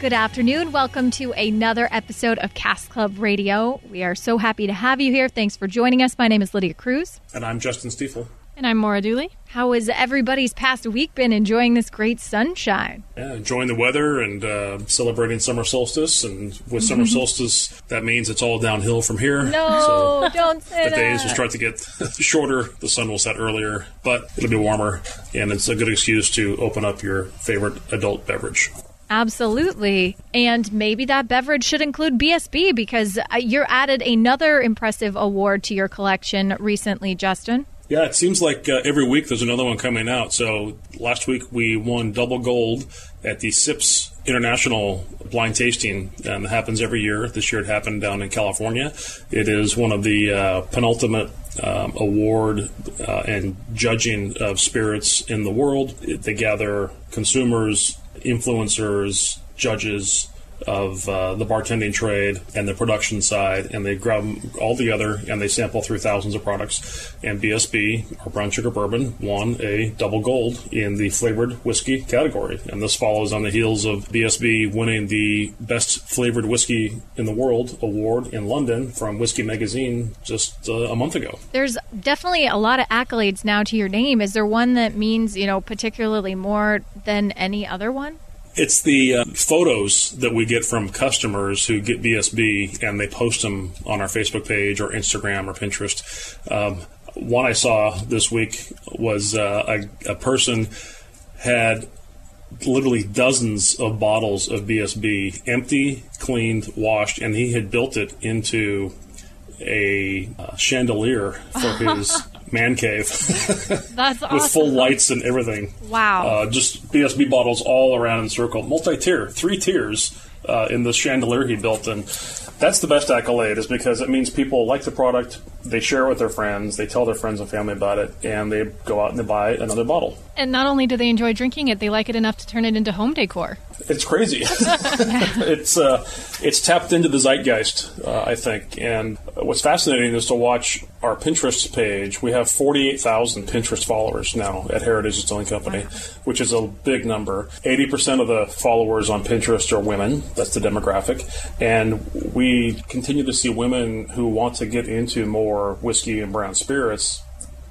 Good afternoon. Welcome to another episode of Cask Club Radio. We are so happy to have you here. Thanks for joining us. My name is Lydia Cruz. And I'm Justin Stiefel. And I'm Maura Dooley. How has everybody's past week been enjoying this great sunshine? Yeah, enjoying the weather and uh, celebrating summer solstice. And with summer solstice, that means it's all downhill from here. No, don't say that. the that. days will start to get shorter. The sun will set earlier, but it'll be warmer, and it's a good excuse to open up your favorite adult beverage. Absolutely. And maybe that beverage should include BSB because uh, you're added another impressive award to your collection recently, Justin. Yeah, it seems like uh, every week there's another one coming out. So last week we won double gold at the SIPS International Blind Tasting, it happens every year. This year it happened down in California. It is one of the uh, penultimate um, award uh, and judging of spirits in the world. It- they gather consumers, influencers, judges of uh, the bartending trade and the production side, and they grab them all together and they sample through thousands of products. And BSB, our brown sugar bourbon, won a double gold in the flavored whiskey category. And this follows on the heels of BSB winning the best flavored whiskey in the world award in London from Whiskey Magazine just uh, a month ago. There's definitely a lot of accolades now to your name. Is there one that means, you know, particularly more than any other one? It's the uh, photos that we get from customers who get BSB and they post them on our Facebook page or Instagram or Pinterest. Um, one I saw this week was uh, a, a person had literally dozens of bottles of BSB, empty, cleaned, washed, and he had built it into a uh, chandelier for his man cave That's with full lights and everything. Wow. Uh, just BSB bottles all around in a circle, multi-tier, three tiers uh, in the chandelier he built, and that's the best accolade, is because it means people like the product, they share it with their friends, they tell their friends and family about it, and they go out and they buy another bottle. And not only do they enjoy drinking it, they like it enough to turn it into home decor. It's crazy. it's uh, it's tapped into the zeitgeist, uh, I think. And what's fascinating is to watch our Pinterest page. We have 48,000 Pinterest followers now at Heritage Distilling Company, which is a big number. 80% of the followers on Pinterest are women. That's the demographic. And we continue to see women who want to get into more whiskey and brown spirits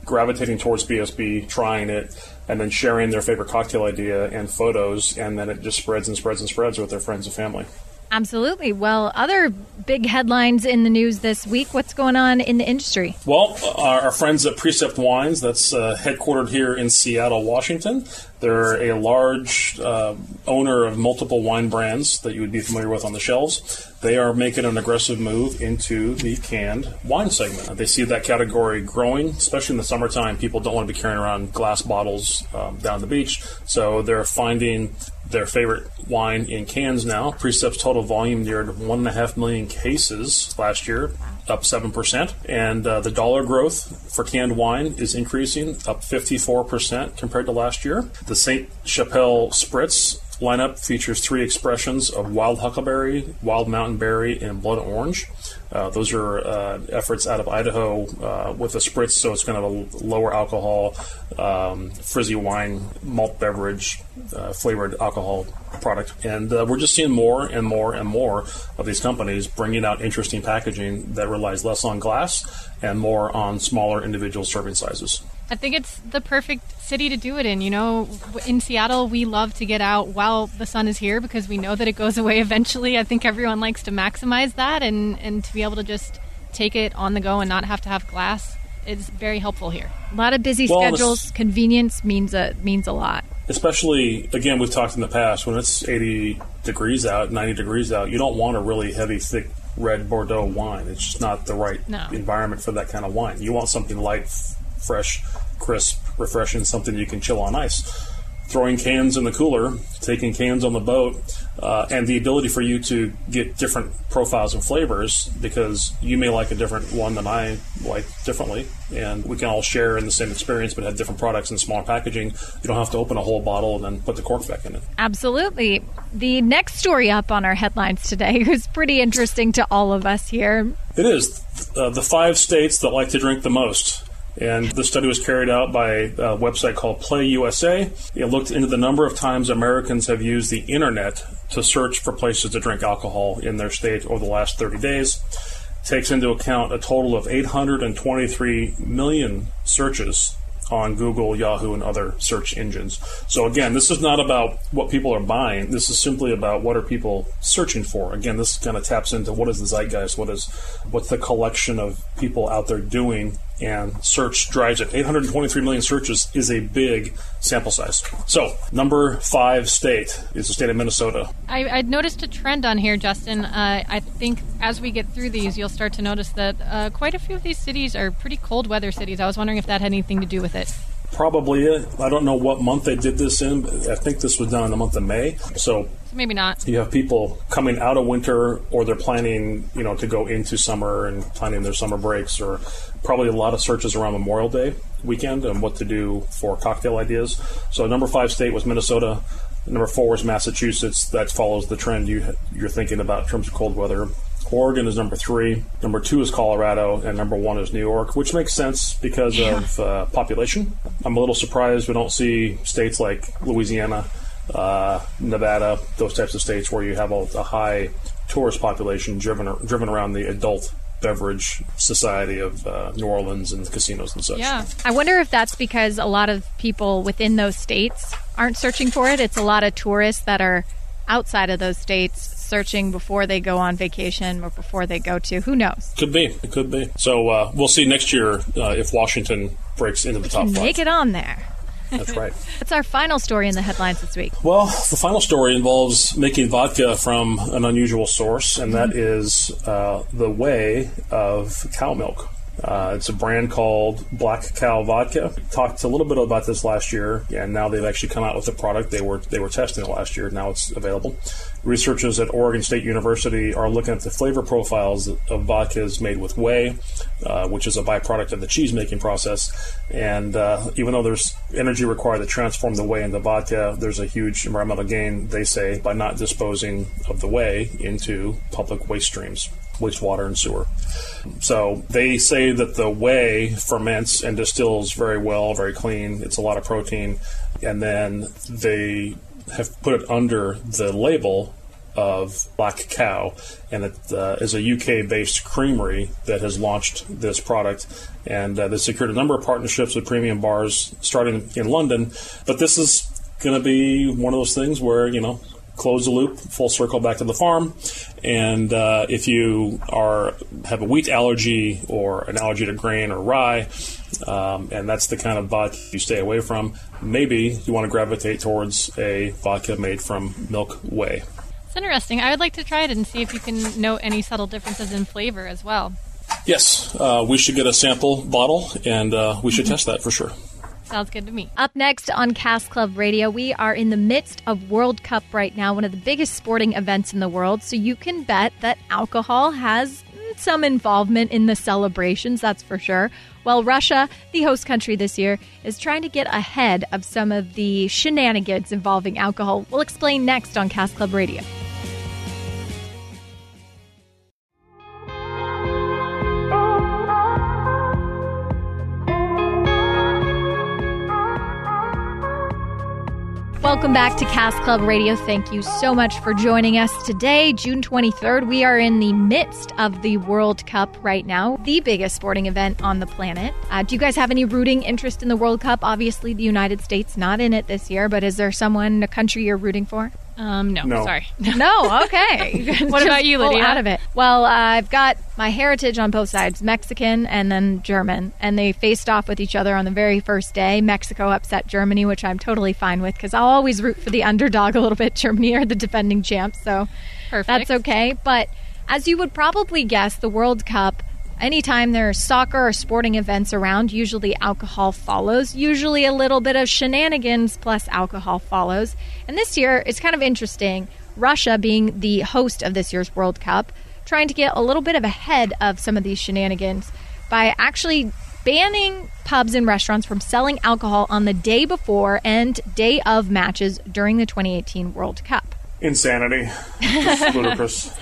gravitating towards BSB, trying it, and then sharing their favorite cocktail idea and photos, and then it just spreads and spreads and spreads with their friends and family. Absolutely. Well, other big headlines in the news this week. What's going on in the industry? Well, our, friends at Precept Wines, that's uh, headquartered here in Seattle, Washington. They're a large uh, owner of multiple wine brands that you would be familiar with on the shelves. They are making an aggressive move into the canned wine segment. They see that category growing, especially in the summertime. People don't want to be carrying around glass bottles um, down the beach, so they're finding their favorite wine in cans now. Precept's total volume neared one and a half million cases last year, up seven percent, and uh, the dollar growth for canned wine is increasing, up fifty-four percent compared to last year. The Saint Chapelle Spritz lineup features three expressions of wild huckleberry, wild mountain berry, and blood orange. Uh, those are uh, efforts out of Idaho uh, with a spritz, so it's kind of a lower alcohol, um, frizzy wine, malt beverage, uh, flavored alcohol product. And uh, we're just seeing more and more and more of these companies bringing out interesting packaging that relies less on glass and more on smaller individual serving sizes. I think it's the perfect city to do it in. You know, in Seattle, we love to get out while the sun is here because we know that it goes away eventually. I think everyone likes to maximize that and, and to be able to just take it on the go and not have to have glass is very helpful here. A lot of busy Well, and it's- schedules. Convenience means a means a lot. especially again we've talked in the past when it's 80 degrees out 90 degrees out you don't want a really heavy thick red bordeaux wine it's just not the right No. environment for that kind of wine you want something light f- fresh crisp refreshing something you can chill on ice throwing cans in the cooler, taking cans on the boat, uh, and the ability for you to get different profiles and flavors because you may like a different one than I like differently, and we can all share in the same experience but have different products in smaller packaging. You don't have to open a whole bottle and then put the cork back in it. Absolutely. The next story up on our headlines today is pretty interesting to all of us here. It is. Uh, the five states that like to drink the most. And the study was carried out by a website called Play USA. It looked into the number of times Americans have used the internet to search for places to drink alcohol in their state over the last 30 days. It Takes into account a total of 823 million searches on Google, Yahoo, and other search engines. So again, this is not about what people are buying. This is simply about what are people searching for. Again, this kind of taps into what is the zeitgeist, what is what's the collection of people out there doing, and search drives it. 823 million searches is a big sample size. So number five state is the state of Minnesota. I, I noticed a trend on here, Justin. Uh, I think as we get through these, you'll start to notice that uh, quite a few of these cities are pretty cold weather cities. I was wondering if that had anything to do with it. Probably. it. I don't know what month they did this in. I think this was done in the month of May. So maybe not. you have people coming out of winter or they're planning, you know, to go into summer and planning their summer breaks or probably a lot of searches around Memorial Day weekend and what to do for cocktail ideas. So number 5 state was Minnesota. Number 4 was Massachusetts. That follows the trend you you're thinking about in terms of cold weather. Oregon is number three. Number two is Colorado, and number one is New York, which makes sense because of uh, population. I'm a little surprised we don't see states like Louisiana, uh, Nevada, those types of states where you have a, a high tourist population driven driven around the adult beverage society of uh, New Orleans and the casinos and such. Yeah. I wonder if that's because a lot of people within those states aren't searching for it. It's a lot of tourists that are outside of those states searching before they go on vacation or before they go to who knows. Could be. It could be. So uh, we'll see next year uh, if Washington breaks into the top five. Make it on there. That's right. What's our final story in the headlines this week? Well, the final story involves making vodka from an unusual source, and that is uh, the way of cow milk. Uh, it's a brand called Black Cow Vodka. Talked a little bit about this last year, and now they've actually come out with a product. They were they were testing it last year. Now it's available. Researchers at Oregon State University are looking at the flavor profiles of vodkas made with whey, uh, which is a byproduct of the cheese making process. And uh, even though there's energy required to transform the whey into vodka, there's a huge environmental gain, they say, by not disposing of the whey into public waste streams, wastewater and sewer. So they say that the whey ferments and distills very well, very clean. It's a lot of protein. And then they have put it under the label of Black Cow, and it uh, is a UK-based creamery that has launched this product, and uh, they secured a number of partnerships with premium bars starting in London. But this is going to be one of those things where you know close the loop, full circle back to the farm. And uh, if you are have a wheat allergy or an allergy to grain or rye, um, and that's the kind of vodka you stay away from, maybe you want to gravitate towards a vodka made from milk whey. It's interesting. I would like to try it and see if you can note any subtle differences in flavor as well. Yes, uh, we should get a sample bottle, and uh, we should test that for sure. Sounds good to me. Up next on Cask Club Radio, we are in the midst of World Cup right now, one of the biggest sporting events in the world. So you can bet that alcohol has some involvement in the celebrations, that's for sure. Well, Russia, the host country this year, is trying to get ahead of some of the shenanigans involving alcohol. We'll explain next on Cask Club Radio. Welcome back to Cask Club Radio. Thank you so much for joining us today, June 23rd. We are in the midst of the World Cup right now, the biggest sporting event on the planet. Uh, do you guys have any rooting interest in the World Cup? Obviously, the United States not in it this year, but is there someone, a country you're rooting for? Um, no, No. sorry. No, okay. What about you, Full Lydia? Out of it. Well, uh, I've got my heritage on both sides, Mexican and then German, and they faced off with each other on the very first day. Mexico upset Germany, which I'm totally fine with because I'll always root for the underdog a little bit. Germany are the defending champs, so Perfect. that's okay. But as you would probably guess, the World Cup anytime there's soccer or sporting events around, usually alcohol follows. Usually a little bit of shenanigans plus alcohol follows. And this year, it's kind of interesting. Russia, being the host of this year's World Cup, trying to get a little bit of ahead of some of these shenanigans by actually banning pubs and restaurants from selling alcohol on the day before and day of matches during the 2018 World Cup. Insanity. Just ludicrous.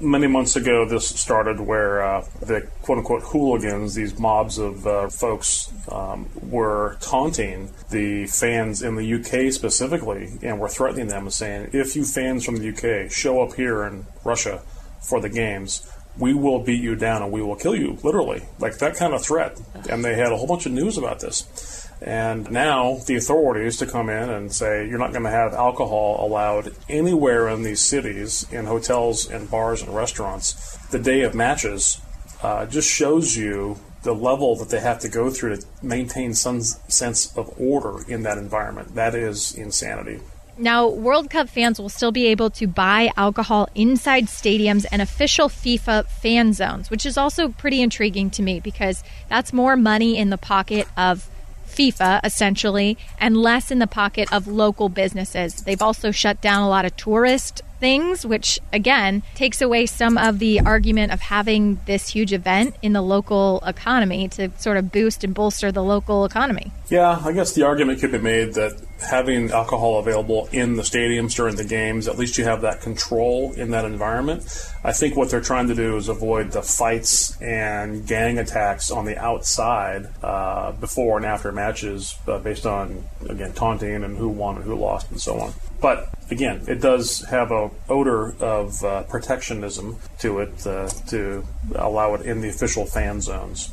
Many months ago, this started where uh, the quote unquote hooligans, these mobs of uh, folks, um, were taunting the fans in the UK specifically and were threatening them and saying, if you fans from the UK show up here in Russia for the games, we will beat you down and we will kill you, literally. Like that kind of threat. And they had a whole bunch of news about this. And now the authorities to come in and say you're not going to have alcohol allowed anywhere in these cities, in hotels and bars and restaurants, the day of matches, uh, just shows you the level that they have to go through to maintain some sense of order in that environment. That is insanity. Now, World Cup fans will still be able to buy alcohol inside stadiums and official FIFA fan zones, which is also pretty intriguing to me because that's more money in the pocket of FIFA, essentially, and less in the pocket of local businesses. They've also shut down a lot of tourist things, which again takes away some of the argument of having this huge event in the local economy to sort of boost and bolster the local economy. Yeah, I guess the argument could be made that having alcohol available in the stadiums during the games, at least you have that control in that environment. I think what they're trying to do is avoid the fights and gang attacks on the outside uh, before and after matches, uh, based on again taunting and who won and who lost and so on. But again, it does have a odor of uh, protectionism to it uh, to allow it in the official fan zones.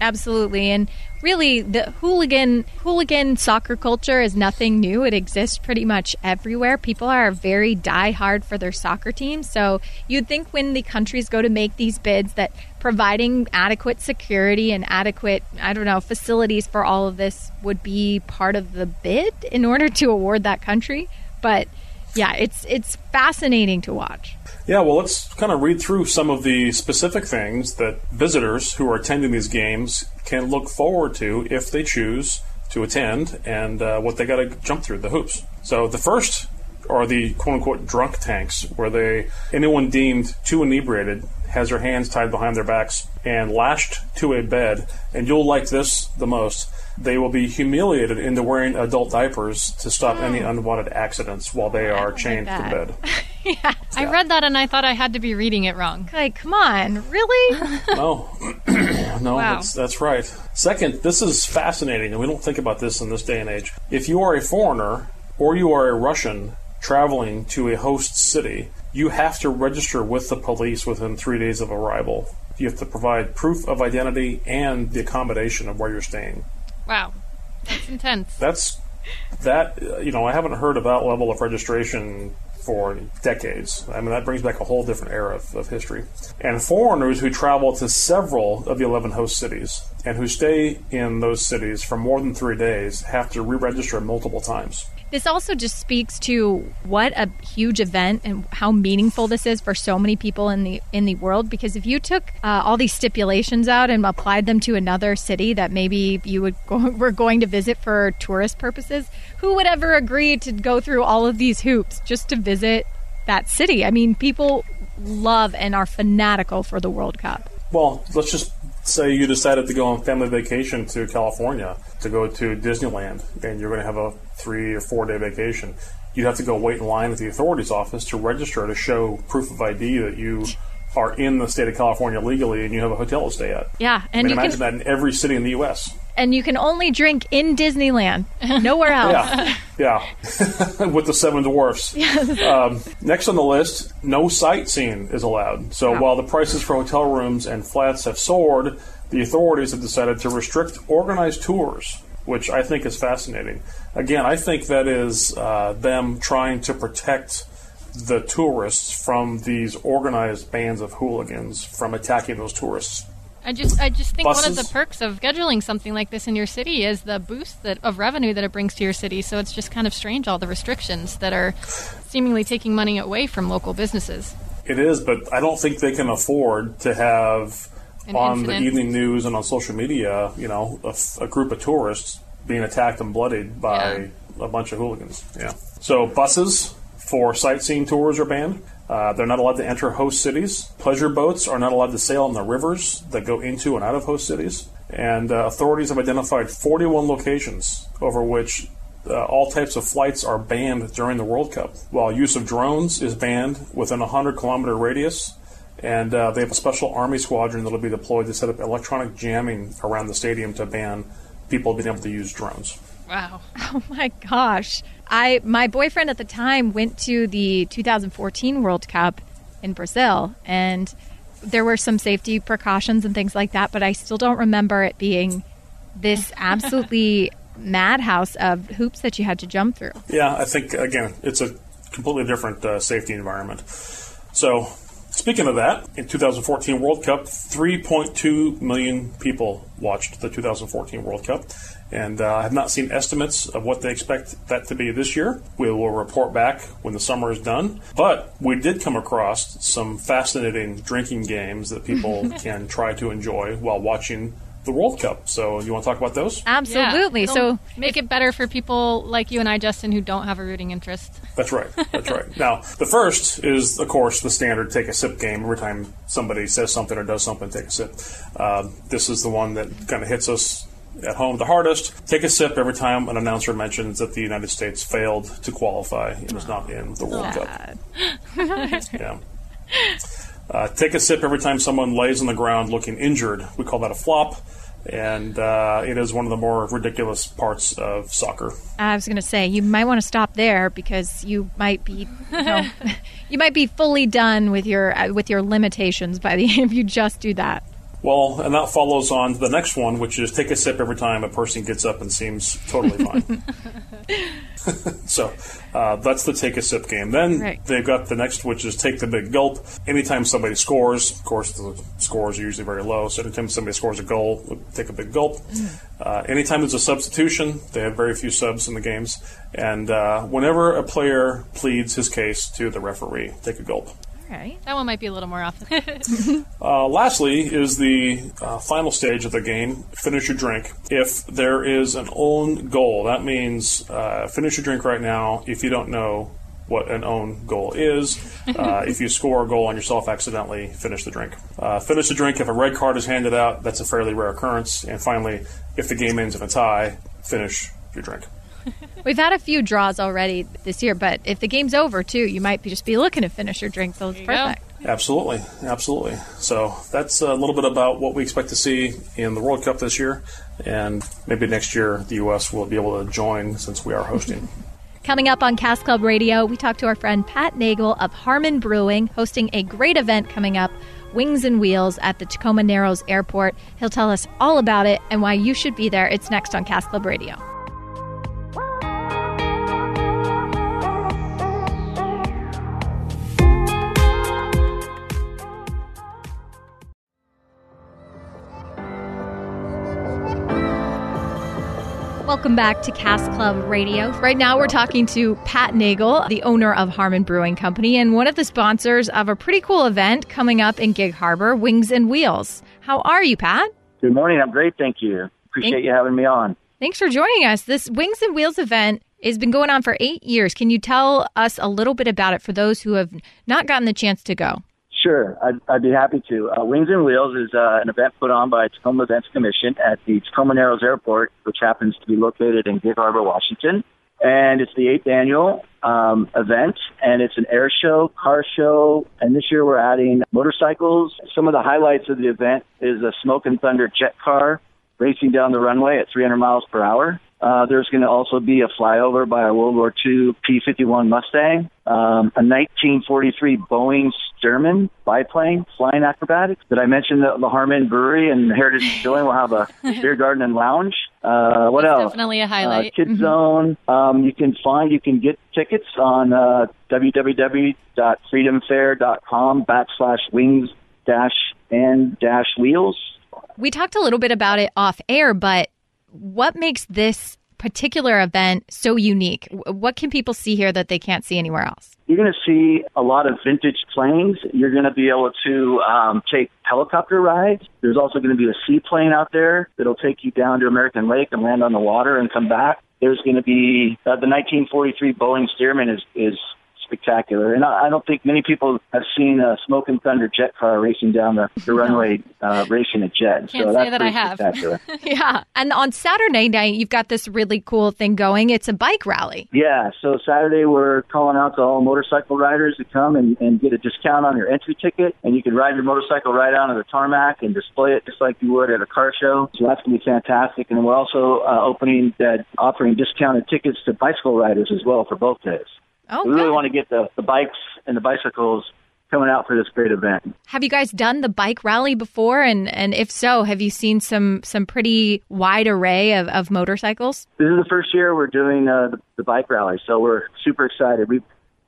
Absolutely, and really, the hooligan hooligan soccer culture is nothing new. It exists pretty much everywhere. People are very die hard for their soccer teams. So you'd think when the countries go to make these bids that providing adequate security and adequate, I don't know, facilities for all of this would be part of the bid in order to award that country. But yeah, it's it's fascinating to watch. Yeah, well, let's kind of read through some of the specific things that visitors who are attending these games can look forward to if they choose to attend and uh, what they got to jump through the hoops. So the first are the quote unquote drunk tanks, where they anyone deemed too inebriated has their hands tied behind their backs and lashed to a bed. And you'll like this the most they will be humiliated into wearing adult diapers to stop any hmm. unwanted accidents while they are chained to bed. yeah. yeah. I read that and I thought I had to be reading it wrong. Like, come on, really? no, no, wow. that's, that's right. Second, this is fascinating, and we don't think about this in this day and age. If you are a foreigner or you are a Russian traveling to a host city, you have to register with the police within three days of arrival. You have to provide proof of identity and the accommodation of where you're staying. Wow, that's intense. That's that. You know, I haven't heard of that level of registration for decades. I mean, that brings back a whole different era of, of, history. And foreigners who travel to several of the 11 host cities and who stay in those cities for more than three days have to re register multiple times. This also just speaks to what a huge event and how meaningful this is for so many people in the in the world. Because if you took uh, all these stipulations out and applied them to another city that maybe you would go, were going to visit for tourist purposes, who would ever agree to go through all of these hoops just to visit that city? I mean, people love and are fanatical for the World Cup. Well, let's just say you decided to go on family vacation to California to go to Disneyland, and you're going to have a three or four day vacation, you'd have to go wait in line at the authorities office to register to show proof of ID that you are in the state of California legally and you have a hotel to stay at. Yeah, and I mean, imagine can, that in every city in the U.S. And you can only drink in Disneyland, nowhere else. yeah, yeah, with the seven dwarfs. Yes. Um, next on the list, no sightseeing is allowed. So while the prices for hotel rooms and flats have soared, the authorities have decided to restrict organized tours, which I think is fascinating. Again, I think that is uh, them trying to protect the tourists from these organized bands of hooligans from attacking those tourists. I just I just think Buses. one of the perks of scheduling something like this in your city is the boost that of revenue that it brings to your city. So it's just kind of strange all the restrictions that are seemingly taking money away from local businesses. It is, but I don't think they can afford to have an on incident. the evening news and on social media, you know, a, f- a group of tourists being attacked and bloodied by a bunch of hooligans. Yeah. So buses for sightseeing tours are banned. Uh, they're not allowed to enter host cities. Pleasure boats are not allowed to sail on the rivers that go into and out of host cities. And uh, authorities have identified 41 locations over which uh, all types of flights are banned during the World Cup, while use of drones is banned within a 100 kilometer radius. And uh, they have a special army squadron that will be deployed to set up electronic jamming around the stadium to ban people being able to use drones. wow. Oh my gosh. I my boyfriend at the time went to the 2014 World Cup in Brazil and there were some safety precautions and things like that, but I still don't remember it being this absolutely madhouse of hoops that you had to jump through. Yeah, I think again it's a completely different uh, safety environment. So, speaking of that, in 2014 World Cup, 3.2 million people watched the 2014 World Cup, and uh, I have not seen estimates of what they expect that to be this year. We will report back when the summer is done. But we did come across some fascinating drinking games that people can try to enjoy while watching the World Cup. So, you want to talk about those? Absolutely. Yeah. so make it better for people like you and I, Justin, who don't have a rooting interest. That's right. That's right. Now, the first is, of course, the standard take a sip game. Every time somebody says something or does something, take a sip. Uh, this is the one that kind of hits us at home the hardest. Take a sip every time an announcer mentions that the United States failed to qualify and is not in the World Cup. Yeah. Uh, take a sip every time someone lays on the ground looking injured. We call that a flop. And uh, it is one of the more ridiculous parts of soccer. I was going to say you might want to stop there because you might be you, know, you might be fully done with your uh, with your limitations by the end if you just do that. Well, and that follows on to the next one, which is take a sip every time a person gets up and seems totally fine. so uh, that's the take a sip game. Then Right. they've got the next, which is take the big gulp. Anytime somebody scores, of course, the scores are usually very low. So anytime somebody scores a goal, take a big gulp. Uh, anytime there's a substitution, they have very few subs in the games. And uh, whenever a player pleads his case to the referee, take a gulp. All right. That one might be a little more often. Uh, lastly, is the uh, final stage of the game finish your drink. If there is an own goal, that means uh, finish your drink right now if you don't know what an own goal is. Uh, if you score a goal on yourself accidentally, finish the drink. Uh, finish the drink if a red card is handed out, that's a fairly rare occurrence. And finally, if the game ends in a tie, finish your drink. We've had a few draws already this year, but if the game's over too, you might be just be looking to finish your drink. So it's you go. perfect. Absolutely, absolutely. So that's a little bit about what we expect to see in the World Cup this year, and maybe next year the U.S. will be able to join since we are hosting. Coming up on Cask Club Radio, we talk to our friend Pat Nagel of Harmon Brewing, hosting a great event coming up, Wings and Wheels, at the Tacoma Narrows Airport. He'll tell us all about it and why you should be there. It's next on Cask Club Radio. Welcome back to Cask Club Radio. Right now, we're talking to Pat Nagel, the owner of Harmon Brewing Company, and one of the sponsors of a pretty cool event coming up in Gig Harbor, Wings and Wheels. How are you, Pat? Good morning. I'm great. Thank you. Appreciate Thank- you having me on. Thanks for joining us. This Wings and Wheels event has been going on for eight years. Can you tell us a little bit about it for those who have not gotten the chance to go? Sure, I'd, I'd be happy to. Uh, Wings and Wheels is uh, an event put on by Tacoma Events Commission at the Tacoma Narrows Airport, which happens to be located in Gig Harbor, Washington. And it's the eighth annual um, event, and it's an air show, car show, and this year we're adding motorcycles. Some of the highlights of the event is a Smoke and Thunder jet car racing down the runway at 300 miles per hour. Uh, there's going to also be a flyover by a World War II P-51 Mustang, um, a 1943 Boeing Stearman biplane flying acrobatics. Did I mention that the Harmon Brewery and Heritage Distilling will have a beer garden and lounge? Uh, what That's else? definitely a Uh, highlight. Kid Zone. Um, you can find, you can get tickets on uh, www.freedomfair.com backslash wings dash and dash wheels. We talked a little bit about it off air, but what makes this particular event so unique? What can people see here that they can't see anywhere else? You're going to see a lot of vintage planes. You're going to be able to um, take helicopter rides. There's also going to be a seaplane out there that'll take you down to American Lake and land on the water and come back. There's going to be uh, the 1943 Boeing Stearman is is spectacular. And I, I don't think many people have seen a Smoke and Thunder jet car racing down the, the runway, uh, racing a jet. Can't so say that's that I have. spectacular. yeah. And on Saturday night, you've got this really cool thing going. It's a bike rally. Yeah, so Saturday we're calling out to all motorcycle riders to come and, and get a discount on your entry ticket, and you can ride your motorcycle right out on the tarmac and display it just like you would at a car show. So that's gonna be fantastic. And we're also uh, opening that offering discounted tickets to bicycle riders as well for both days. Oh, we really want to get the, the bikes and the bicycles coming out for this great event. Have you guys done the bike rally before? And, and if so, have you seen some, some pretty wide array of, of motorcycles? This is the first year we're doing uh, the, the bike rally, so we're super excited. We've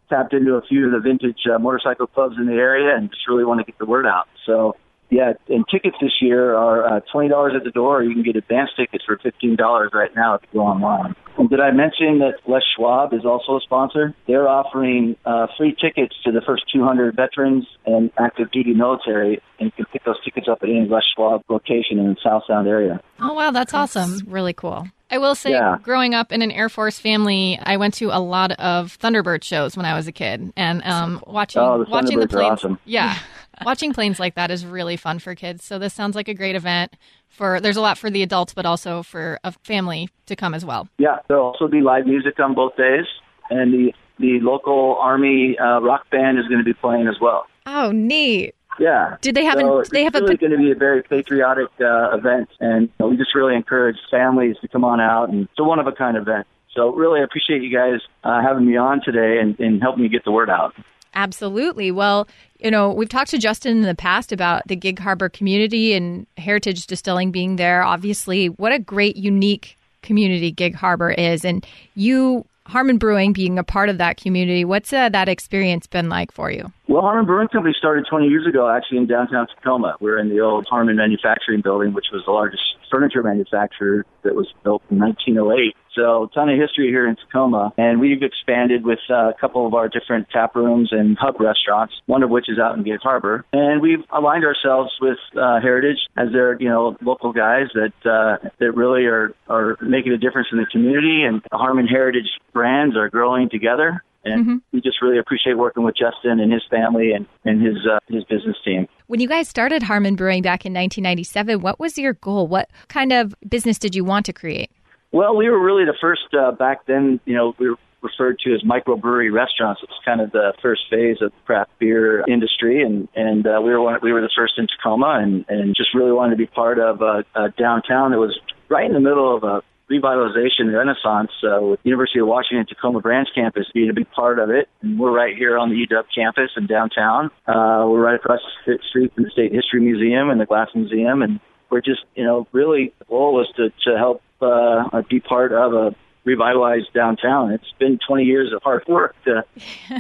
tapped into a few of the vintage uh, motorcycle clubs in the area and just really want to get the word out. So, yeah, and tickets this year are uh, $20 at the door. You can get advance tickets for $15 right now if you go online. And did I mention that Les Schwab is also a sponsor? They're offering uh, free tickets to the first 200 veterans and active duty military, and you can pick those tickets up at any Les Schwab location in the South Sound area. Oh, wow, that's awesome. It's really cool. I will say, Yeah. growing up in an Air Force family, I went to a lot of Thunderbird shows when I was a kid, and um, watching Oh, the watching the Thunderbirds are planes. awesome. Yeah, watching planes like that is really fun for kids. So this sounds like a great event. For there's a lot for the adults, but also for a family to come as well. Yeah, there'll also be live music on both days, and the the local Army uh, rock band is going to be playing as well. Oh, neat. Yeah. Did they have so an- do they have it's a really going to be a very patriotic uh, event, and you know, we just really encourage families to come on out, and it's a one of a kind event. So really appreciate you guys uh, having me on today and, and helping me get the word out. Absolutely. Well, you know, we've talked to Justin in the past about the Gig Harbor community and Heritage Distilling being there. Obviously, what a great, unique community Gig Harbor is. And you, Harmon Brewing, being a part of that community, what's uh, that experience been like for you? Well, Harmon Brewing Company started 20 years ago, actually in downtown Tacoma. We're in the old Harmon Manufacturing Building, which was the largest furniture manufacturer that was built in 1908. So, a ton of history here in Tacoma, and we've expanded with uh, a couple of our different tap rooms and hub restaurants. One of which is out in Gig Harbor, and we've aligned ourselves with uh, Heritage as their, you know, local guys that uh, that really are are making a difference in the community. And Harmon Heritage brands are growing together and we just really appreciate working with Justin and his family and, and his uh, his business team. When you guys started Harmon Brewing back in 1997, what was your goal? What kind of business did you want to create? Well, we were really the first uh, back then. You know, we were referred to as microbrewery restaurants. It's kind of the first phase of the craft beer industry, and and uh, we were one, we were the first in Tacoma, and and just really wanted to be part of uh, uh, downtown. It was right in the middle of a revitalization renaissance uh, with University of Washington Tacoma branch campus being a big part of it. And we're right here on the UW campus in downtown. Uh, we're right across the street from the State History Museum and the Glass Museum. And we're just, you know, really the goal was to, to help uh, be part of a revitalized downtown. It's been 20 years of hard work to,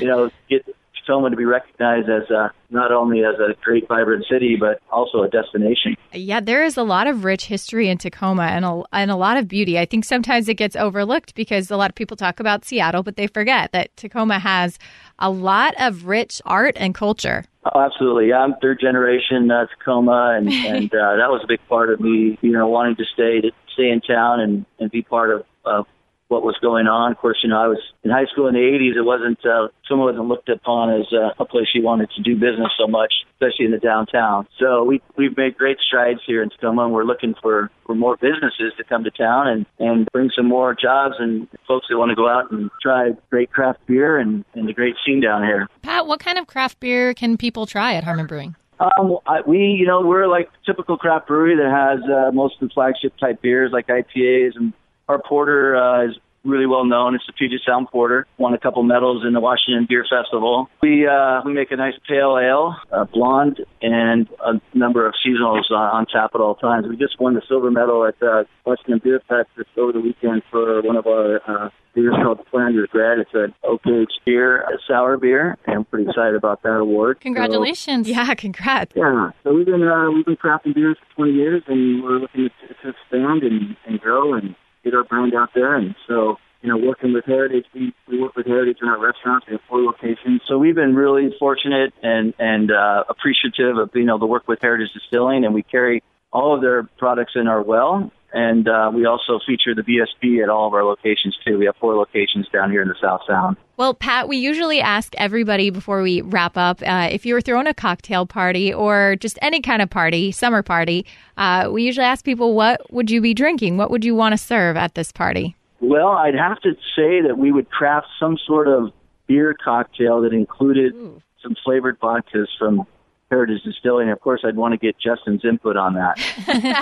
you know, get Tacoma to be recognized as uh, not only as a great, vibrant city, but also a destination. Yeah, there is a lot of rich history in Tacoma and a, and a lot of beauty. I think sometimes it gets overlooked because a lot of people talk about Seattle, but they forget that Tacoma has a lot of rich art and culture. Oh, absolutely. Yeah, I'm third generation uh, Tacoma, and and uh, that was a big part of me, you know, wanting to stay to stay in town and and be part of uh, what was going on. Of course, you know, I was in high school in the '80s. It wasn't uh, Tacoma wasn't looked upon as uh, a place you wanted to do business so much, especially in the downtown. So we we've made great strides here in Tacoma, and we're looking for for more businesses to come to town and and bring some more jobs and folks that want to go out and try great craft beer and and the great scene down here. Pat, what kind of craft beer can people try at Harmon Brewing? Um, I, we, you know, we're like typical craft brewery that has uh, most of the flagship type beers like IPAs, and our porter uh, is really well known. It's the Puget Sound Porter. Won a couple medals in the Washington Beer Festival. We uh, we make a nice pale ale, uh, blonde, and a number of seasonals uh, on tap at all times. We just won the silver medal at uh, Washington Beer Fest this over the weekend for one of our uh, beers called Flanders Grad. It's an oak aged beer, a sour beer, and I'm pretty excited about that award. So- Congratulations. Yeah, congrats. yeah, so we've been uh, we've been crafting beers for 20 years, and we're looking to, to expand and, and grow and get our brand out there. And so, you know, working with Heritage, we, we work with Heritage in our restaurants. We have four locations. So we've been really fortunate and, and uh, appreciative of being able to work with Heritage Distilling, and we carry all of their products in our well. And uh, we also feature the BSB at all of our locations too. We have four locations down here in the South Sound. Well, Pat, we usually ask everybody before we wrap up uh, if you were throwing a cocktail party or just any kind of party, summer party, uh, we usually ask people, what would you be drinking? What would you want to serve at this party? Well, I'd have to say that we would craft some sort of beer cocktail that included Ooh. some flavored vodkas from Heritage Distilling. Of course, I'd want to get Justin's input on that.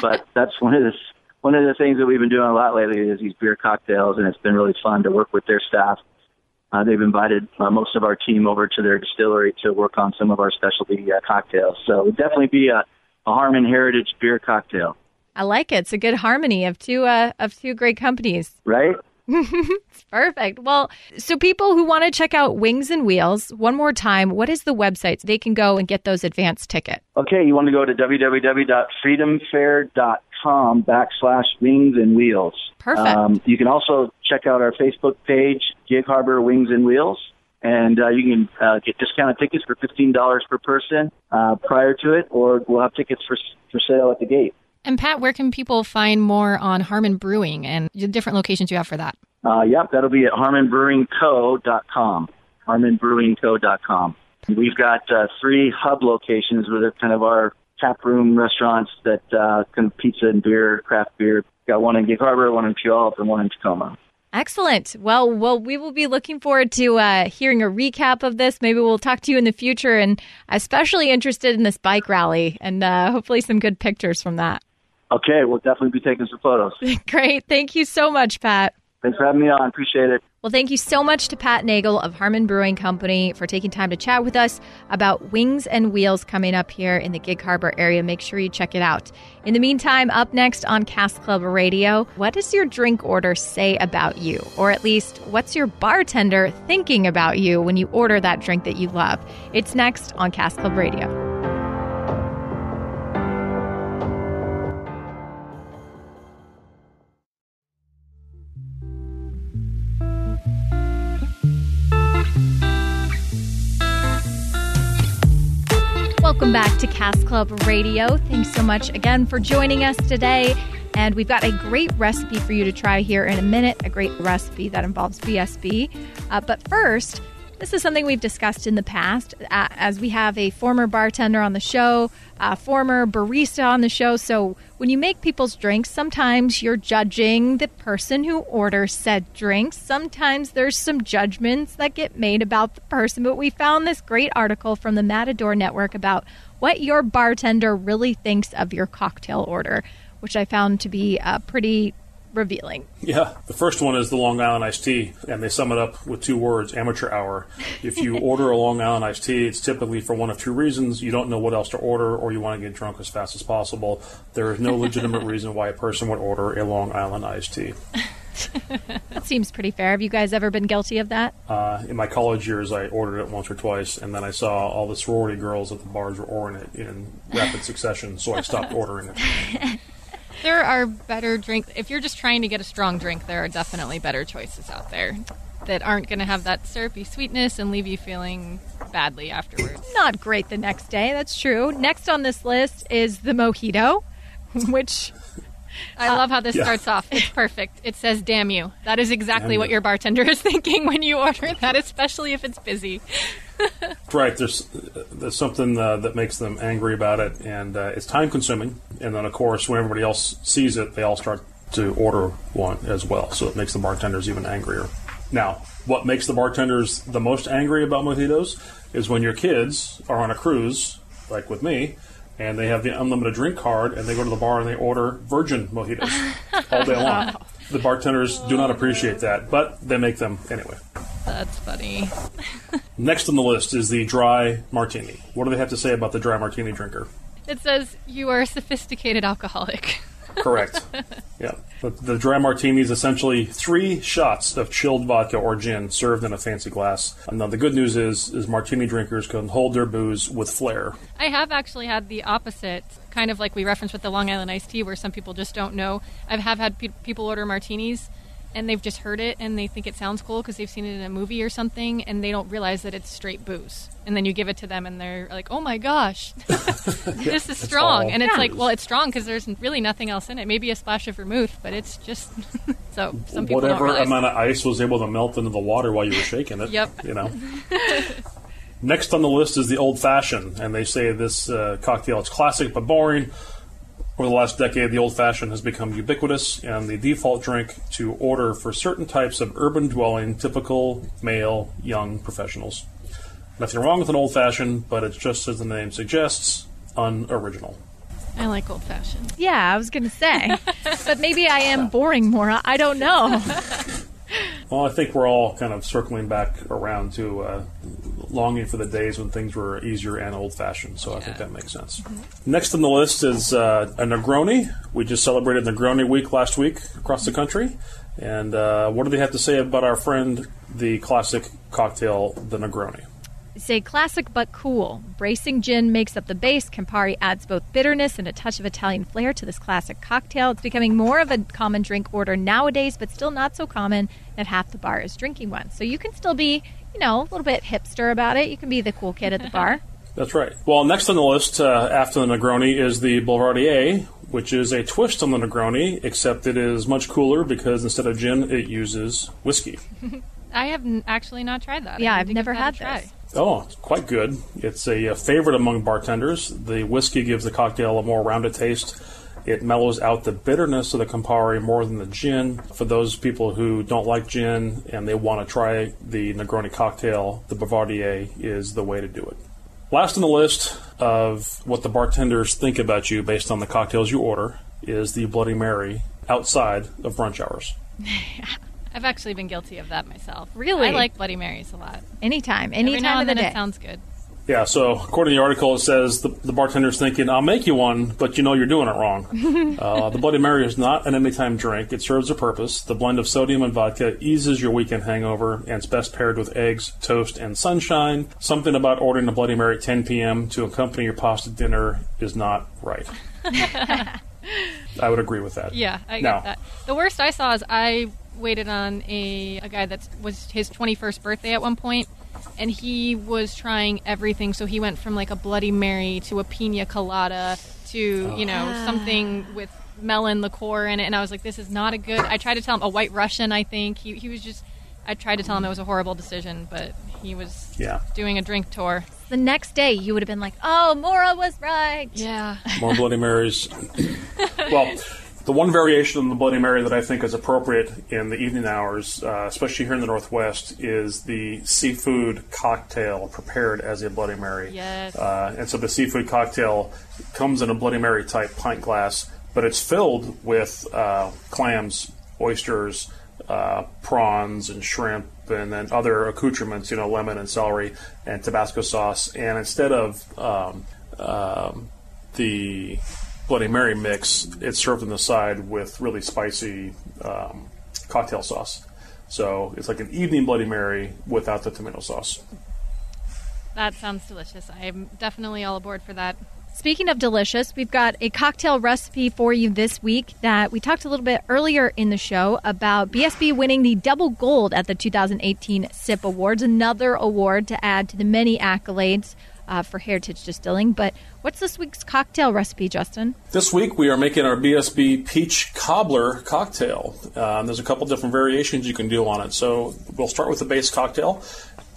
but that's one of the one of the things that we've been doing a lot lately is these beer cocktails, and it's been really fun to work with their staff. Uh, they've invited uh, most of our team over to their distillery to work on some of our specialty uh, cocktails. So it would definitely be a, a Harmon Heritage beer cocktail. I like it. It's a good harmony of two uh, of two great companies. Right? it's perfect. Well, so people who want to check out Wings and Wheels, one more time, what is the website so they can go and get those advance tickets? Okay, you want to go to www.freedomfair.com backslash Wings and Wheels. Perfect. Um, you can also check out our Facebook page, Gig Harbor Wings and Wheels. And uh, you can uh, get discounted tickets for fifteen dollars per person uh, prior to it, or we'll have tickets for for sale at the gate. And Pat, where can people find more on Harmon Brewing and the different locations you have for that? Uh, yep, that'll be at harmonbrewingco.com. harmonbrewingco.com. We've got uh, three hub locations they're kind of our tap room restaurants that uh, kind of pizza and beer, craft beer. Got one in Gig Harbor, one in Puyallup, and one in Tacoma. Excellent. Well, well, we will be looking forward to uh, hearing a recap of this. Maybe we'll talk to you in the future, and especially interested in this bike rally, and uh, hopefully some good pictures from that. Okay, we'll definitely be taking some photos. Great. Thank you so much, Pat. Thanks for having me on. Appreciate it. Well, thank you so much to Pat Nagel of Harmon Brewing Company for taking time to chat with us about Wings and Wheels coming up here in the Gig Harbor area. Make sure you check it out. In the meantime, up next on Cask Club Radio, what does your drink order say about you? Or at least, what's your bartender thinking about you when you order that drink that you love? It's next on Cask Club Radio. Welcome back to Cask Club Radio. Thanks so much again for joining us today. And we've got a great recipe for you to try here in a minute, a great recipe that involves BSB. Uh, but first, this is something we've discussed in the past, uh, as we have a former bartender on the show, a former barista on the show. So when you make people's drinks, sometimes you're judging the person who orders said drinks. Sometimes there's some judgments that get made about the person. But we found this great article from the Matador Network about what your bartender really thinks of your cocktail order, which I found to be uh, pretty revealing. Yeah, the first one is the Long Island iced tea, and they sum it up with two words amateur hour. If you order a Long Island iced tea, it's typically for one of two reasons. You don't know what else to order, or you want to get drunk as fast as possible. There is no legitimate reason why a person would order a Long Island iced tea. that seems pretty fair. Have you guys ever been guilty of that? Uh, in my college years, I ordered it once or twice, and then I saw all the sorority girls at the bars were ordering it in rapid succession, so I stopped ordering it. There are better drinks. If you're just trying to get a strong drink, there are definitely better choices out there that aren't going to have that syrupy sweetness and leave you feeling badly afterwards. Not great the next day, that's true. Next on this list is the mojito, which I uh, love how this yeah. starts off. It's perfect. It says, damn you. That is exactly what your bartender is thinking when you order that, especially if it's busy. right. There's there's something uh, that makes them angry about it, and uh, it's time consuming. And then, of course, when everybody else sees it, they all start to order one as well. So it makes the bartenders even angrier. Now, what makes the bartenders the most angry about mojitos is when your kids are on a cruise, like with me, and they have the unlimited drink card, and they go to the bar and they order virgin mojitos all day long. The bartenders do not appreciate that, but they make them anyway. That's funny. Next on the list is the dry martini. What do they have to say about the dry martini drinker? It says you are a sophisticated alcoholic. Correct. Yeah. The, the dry martini is essentially three shots of chilled vodka or gin served in a fancy glass. And now the good news is, is martini drinkers can hold their booze with flair. I have actually had the opposite, kind of like we referenced with the Long Island iced tea, where some people just don't know. I have had pe- people order martinis and they've just heard it and they think it sounds cool because they've seen it in a movie or something and they don't realize that it's straight booze. And then you give it to them and they're like, "Oh my gosh, this is strong!" And it's like, well, it's strong because there's really nothing else in it. Maybe a splash of vermouth, but it's just so some people Whatever don't amount of ice was able to melt into the water while you were shaking it. Yep. You know. Next on the list is the old fashioned, and they say this uh, cocktail is classic but boring. Over the last decade, the old fashioned has become ubiquitous and the default drink to order for certain types of urban dwelling, typical male, young professionals. Nothing wrong with an old fashioned, but it's just as the name suggests, unoriginal. I like old fashioned. Yeah, I was going to say. but maybe I am boring more. I I don't know. Well, I think we're all kind of circling back around to uh, longing for the days when things were easier and old fashioned. So I think that makes sense. Next on the list is uh, a Negroni. We just celebrated Negroni Week last week across the country. And uh, what do they have to say about our friend, the classic cocktail, the Negroni? Say classic but cool. Bracing gin makes up the base. Campari adds both bitterness and a touch of Italian flair to this classic cocktail. It's becoming more of a common drink order nowadays, but still not so common that half the bar is drinking one. So you can still be, you know, a little bit hipster about it. You can be the cool kid at the bar. That's right. Well, next on the list uh, after the Negroni is the Boulevardier, which is a twist on the Negroni, except it is much cooler because instead of gin, it uses whiskey. I have n- actually not tried that. Yeah, I've never had that. Oh, it's quite good. It's a, uh favorite among bartenders. The whiskey gives the cocktail a more rounded taste. It mellows out the bitterness of the Campari more than the gin. For those people who don't like gin and they want to try the Negroni cocktail, the Boulevardier is the way to do it. Last on the list of what the bartenders think about you based on the cocktails you order is the Bloody Mary outside of brunch hours. I've actually been guilty of that myself. Really? I like Bloody Marys a lot. Anytime, any Every now time of and the then day. it sounds good. Yeah, so according to the article, it says the, the bartender's thinking, I'll make you one, but you know you're doing it wrong. uh, the Bloody Mary is not an anytime drink. It serves a purpose. The blend of sodium and vodka eases your weekend hangover and it's best paired with eggs, toast, and sunshine. Something about ordering a Bloody Mary at 10 p.m. to accompany your pasta dinner is not right. I would agree with that. Yeah, I No. get that. The worst I saw is I waited on a, a guy that was his 21st birthday at one point, and he was trying everything. So he went from like a Bloody Mary to a pina colada to, you know, Ah. something with melon liqueur in it. And I was like, this is not a good. I tried to tell him a white Russian, I think. He, he was just. I tried to tell him it was a horrible decision, but he was Yeah. doing a drink tour. The next day, you would have been like, "Oh, Mora was right." Yeah. More Bloody Marys. well, the one variation of the Bloody Mary that I think is appropriate in the evening hours, uh, especially here in the Northwest, is the seafood cocktail prepared as a Bloody Mary. Yes. Uh, and so the seafood cocktail comes in a Bloody Mary type pint glass, but it's filled with uh, clams, oysters, uh, prawns, and shrimp, and then other accoutrements, you know, lemon and celery and Tabasco sauce. And instead of um, um, the Bloody Mary mix, it's served on the side with really spicy um, cocktail sauce. So it's like an evening Bloody Mary without the tomato sauce. That sounds delicious. I'm definitely all aboard for that. Speaking of delicious, we've got a cocktail recipe for you this week that we talked a little bit earlier in the show about BSB winning the double gold at the 2018 SIP Awards, another award to add to the many accolades uh, for heritage distilling. But what's this week's cocktail recipe, Justin? This week we are making our BSB Peach Cobbler cocktail. And there's a couple different variations you can do on it. So we'll start with the base cocktail.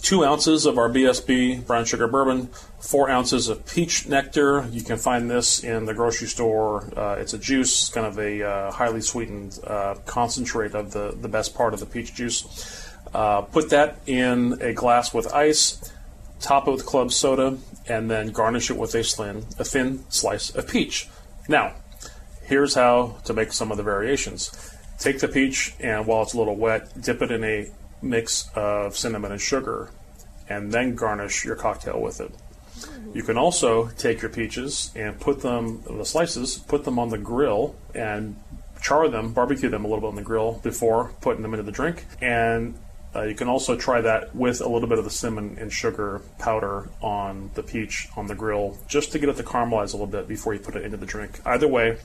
Two ounces of our BSB brown sugar bourbon, four ounces of peach nectar. You can find this in the grocery store. Uh, it's a juice, kind of a uh, highly sweetened uh, concentrate of the, the best part of the peach juice. Uh, put that in a glass with ice top it with club soda, and then garnish it with a thin, a thin slice of peach. Now, here's how to make some of the variations. Take the peach, and while it's a little wet, dip it in a mix of cinnamon and sugar, and then garnish your cocktail with it. You can also take your peaches and put them, the slices, put them on the grill and char them, barbecue them a little bit on the grill before putting them into the drink. And uh, you can also try that with a little bit of the cinnamon and sugar powder on the peach on the grill, just to get it to caramelize a little bit before you put it into the drink. Either way,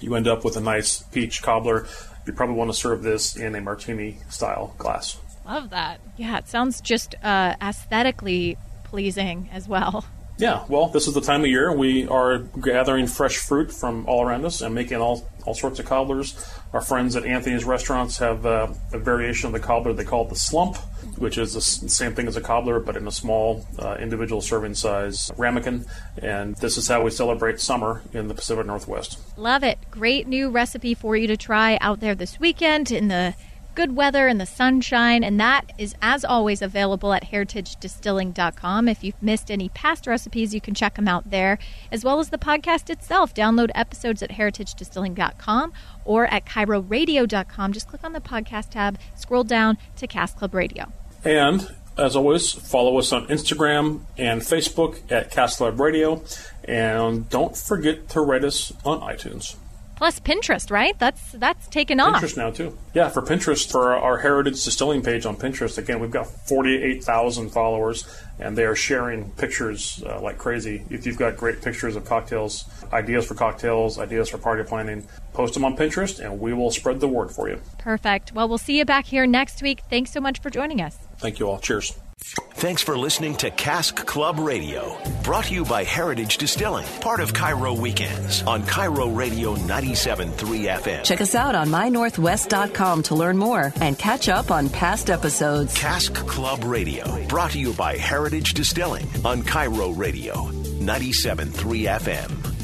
you end up with a nice peach cobbler. You probably want to serve this in a martini style glass. Love that. Yeah, it sounds just uh, aesthetically pleasing as well. Yeah, well, this is the time of year we are gathering fresh fruit from all around us and making all, all sorts of cobblers. Our friends at Anthony's Restaurants have uh, a variation of the cobbler they call it the slump, which is the same thing as a cobbler but in a small uh, individual serving size ramekin. And this is how we celebrate summer in the Pacific Northwest. Love it. Great new recipe for you to try out there this weekend in the good weather and the sunshine. And that is, as always, available at heritagedistilling.com. If you've missed any past recipes, you can check them out there, as well as the podcast itself. Download episodes at heritagedistilling.com or at kiroradio.com. Just click on the podcast tab, scroll down to Cask Club Radio. And as always, follow us on Instagram and Facebook at Cask Club Radio. And don't forget to rate us on iTunes. Plus Pinterest, right? That's that's taken off. Pinterest now too. Yeah, for Pinterest, for our Heritage Distilling page on Pinterest, again, we've got forty-eight thousand followers, and they are sharing pictures uh, like crazy. If you've got great pictures of cocktails, ideas for cocktails, ideas for party planning, post them on Pinterest, and we will spread the word for you. Perfect. Well, we'll see you back here next week. Thanks so much for joining us. Thank you all. Cheers. Thanks for listening to Cask Club Radio, brought to you by Heritage Distilling, part of KIRO Weekends on KIRO Radio 97.3 FM. Check us out on mynorthwest.com to learn more and catch up on past episodes. Cask Club Radio, brought to you by Heritage Distilling on KIRO Radio 97.3 FM.